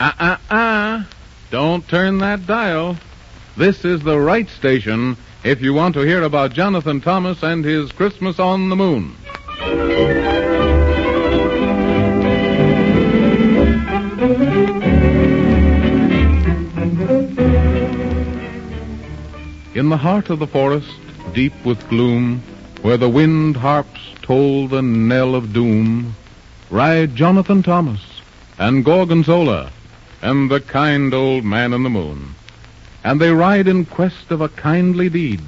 Uh-uh-uh. Don't turn that dial. This is the right station if you want to hear about Jonathan Thomas and his Christmas on the Moon. In the heart of the forest, deep with gloom, where the wind harps toll the knell of doom, ride Jonathan Thomas and Gorgonzola and the kind old man in the moon. And they ride in quest of a kindly deed,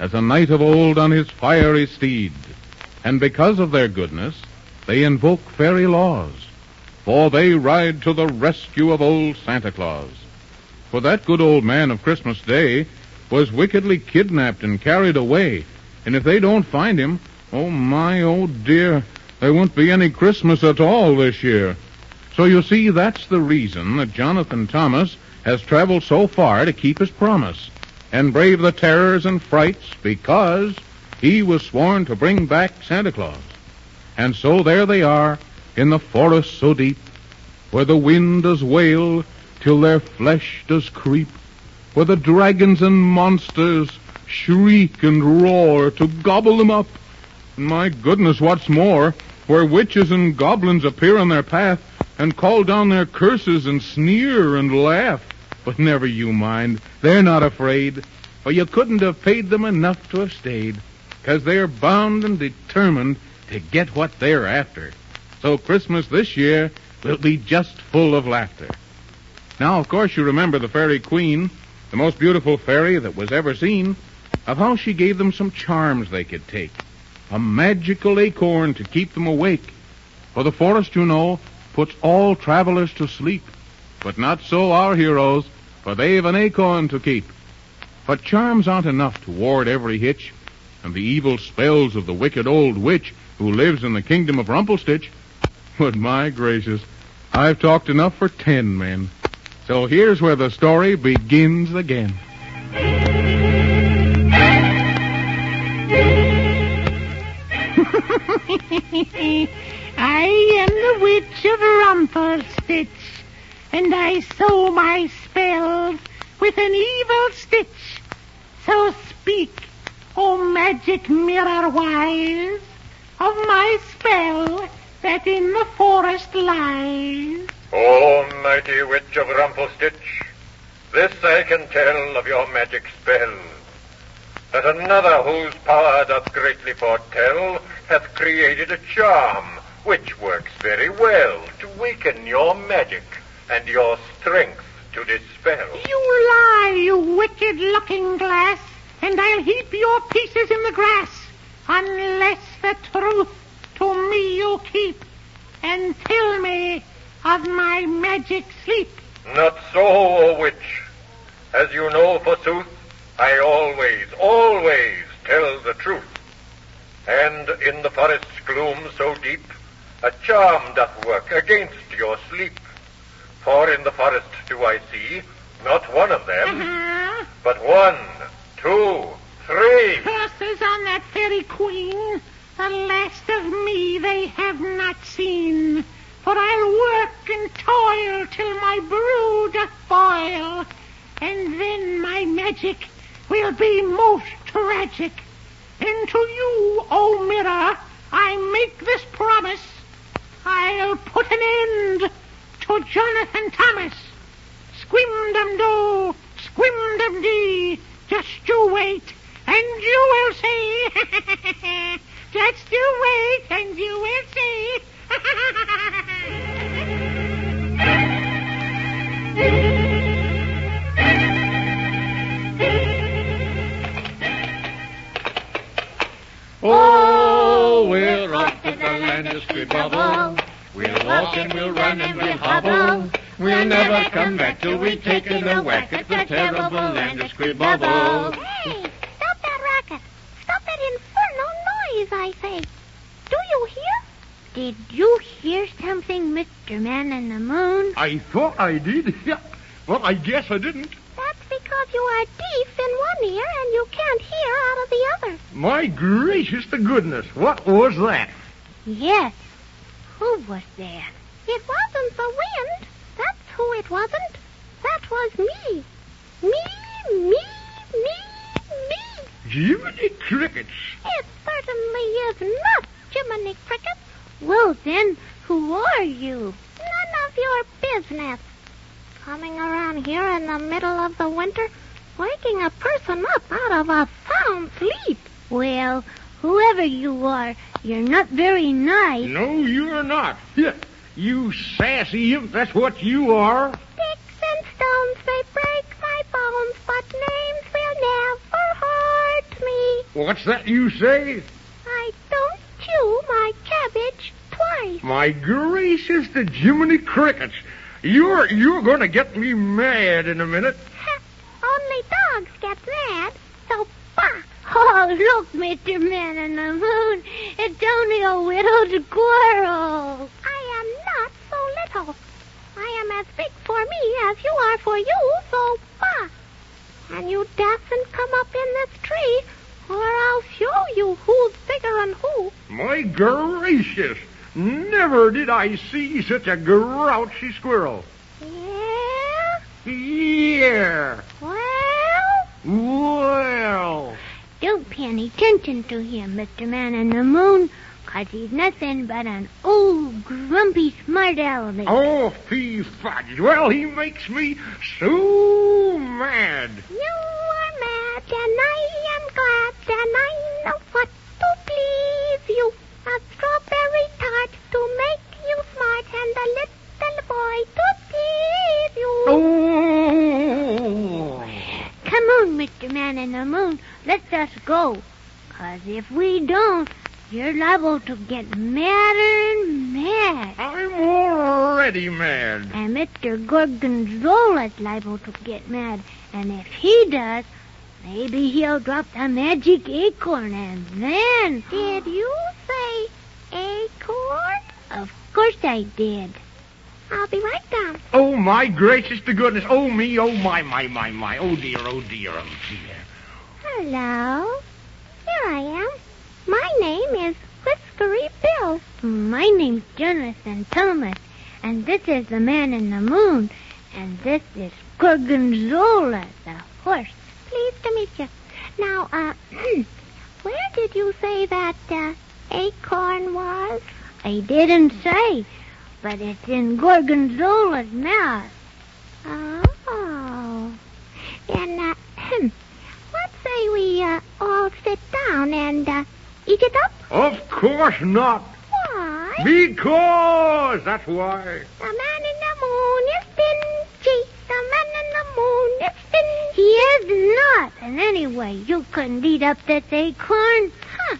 as a knight of old on his fiery steed. And because of their goodness, they invoke fairy laws, for they ride to the rescue of old Santa Claus. For that good old man of Christmas Day was wickedly kidnapped and carried away, and if they don't find him, oh my, oh dear, there won't be any Christmas at all this year. So you see, that's the reason that Jonathan Thomas has traveled so far to keep his promise and brave the terrors and frights because he was sworn to bring back Santa Claus. And so there they are in the forest so deep, where the wind does wail till their flesh does creep, where the dragons and monsters shriek and roar to gobble them up. My goodness, what's more, where witches and goblins appear on their path and call down their curses and sneer and laugh. But never you mind. They're not afraid, for you couldn't have paid them enough to have stayed, 'cause they're bound and determined to get what they're after. So Christmas this year will be just full of laughter. Now, of course, you remember the Fairy Queen, the most beautiful fairy that was ever seen, of how she gave them some charms they could take. A magical acorn to keep them awake. For the forest, you know, puts all travelers to sleep. But not so our heroes, for they've an acorn to keep. But charms aren't enough to ward every hitch, and the evil spells of the wicked old witch who lives in the kingdom of Rumplestitch. But my gracious, I've talked enough for ten men. So here's where the story begins again. I am the witch of Rumpelstitch, and I sow my spells with an evil stitch. So speak, O magic mirror wise, of my spell that in the forest lies. O mighty witch of Rumplestitch, this I can tell of your magic spell. That another whose power doth greatly foretell hath created a charm which works very well to weaken your magic and your strength to dispel. You lie, you wicked looking glass, and I'll heap your pieces in the grass, unless the truth to me you keep, and tell me of my magic sleep. Not so, O witch. As you know, forsooth, I always, always tell the truth. And in the forest's gloom so deep, a charm doth work against your sleep. For in the forest do I see not one of them, Uh-huh. but one, two, three. Curses on that fairy queen. The last of me they have not seen. For I'll work and toil till my brew doth boil. And then my magic will be most tragic. And to you, O mirror, I make this promise. I'll put an end to Jonathan Thomas. Squim-dum-do, squim-dum-dee. Just you wait, and you will see. Just you wait, and you will see. Oh, we're off to the land of Scribble. We'll walk and we'll run and we'll hobble. We'll never come back till we've taken a whack at the terrible land of Scribble. Hey, stop that racket. Stop that infernal noise, I say. Do you hear? Did you hear something, Mr. Man in the Moon? I thought I did. Yeah. Well, I guess I didn't. That's because you are deaf in one ear and you can't hear out of the other. My gracious to goodness, what was that? Yes. Who was there? It wasn't the wind. That's who it wasn't. That was me. Me, me, me, me. Jiminy crickets. It certainly is not Jiminy Cricket. Well, then, who are you? None of your business. Coming around here in the middle of the winter, waking a person up out of a sound sleep. Well, whoever you are, you're not very nice. No, you're not. You sassy imp, that's what you are. Sticks and stones may break my bones, but names will never hurt me. What's that you say? I don't chew my cabbage twice. My gracious, the Jiminy Crickets. You're you're gonna get me mad in a minute. Only dogs get mad, so bah! Oh, look, Mr. Man in the Moon. It's only a little squirrel. I am not so little. I am as big for me as you are for you, so bah! And you dasn't come up in this tree, or I'll show you who's bigger and who. My gracious. Never did I see such a grouchy squirrel. Yeah? Yeah. Well? Well. Don't pay any attention to him, Mr. Man in the Moon, 'cause he's nothing but an old, grumpy, smart aleck. Oh, fee fudge. Well, he makes me so mad. You are mad, and I am glad, and I know what to please you. A strawberry tart to make you smart, and a little boy to tease you. Oh. Come on, Mr. Man in the Moon, let us go. 'Cause if we don't, you're liable to get madder and mad. I'm already mad. And Mr. Gorgonzola's liable to get mad. And if he does, maybe he'll drop the magic acorn and then... Did you say acorn? Of course I did. I'll be right down. Oh, my gracious to goodness. Oh, me. Oh, my, my, my, my. Oh, dear, oh, dear, oh, dear. Hello. Here I am. My name is Whiskery Bill. My name's Jonathan Thomas, and this is the man in the moon, and this is Gorgonzola, the horse. Pleased to meet you. Now, uh, where did you say that, uh, acorn was? I didn't say, but it's in Gorgonzola's mouth. Oh. And, uh, what say we, uh, all sit down and, uh, eat it up? Of course not. Why? Because that's why. The man in the moon is stingy. The man in the moon is stingy. He is not. And anyway, you couldn't eat up this acorn. Huh.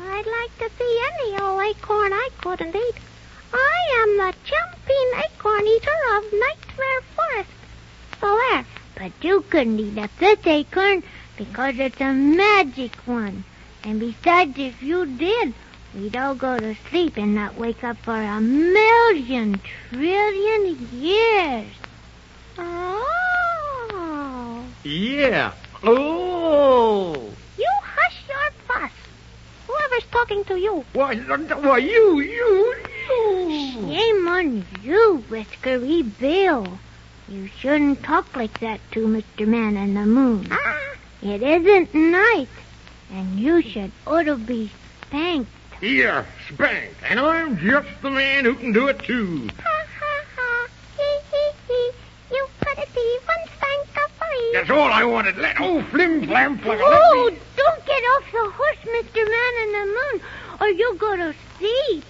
I'd like to see any old acorn I couldn't eat. I am the jumping acorn eater of Nightmare Forest. So there. But you couldn't eat up this acorn because it's a magic one. And besides, if you did, we'd all go to sleep and not wake up for a million trillion years. Oh. Yeah. Oh. You hush your fuss. Whoever's talking to you. Why, why, you, you, you. Shame on you, Whiskery Bill. You shouldn't talk like that to Mr. Man in the Moon. Ah, It isn't nice, and you should ought to be spanked. Here, spanked. And I'm just the man who can do it, too. Ha ha ha! Hee hee hee! You couldn't even spank a flea. That's all I wanted. Let, oh, flim flam flam. Oh, don't get off the horse, Mr. Man in the Moon, or you'll go to sleep.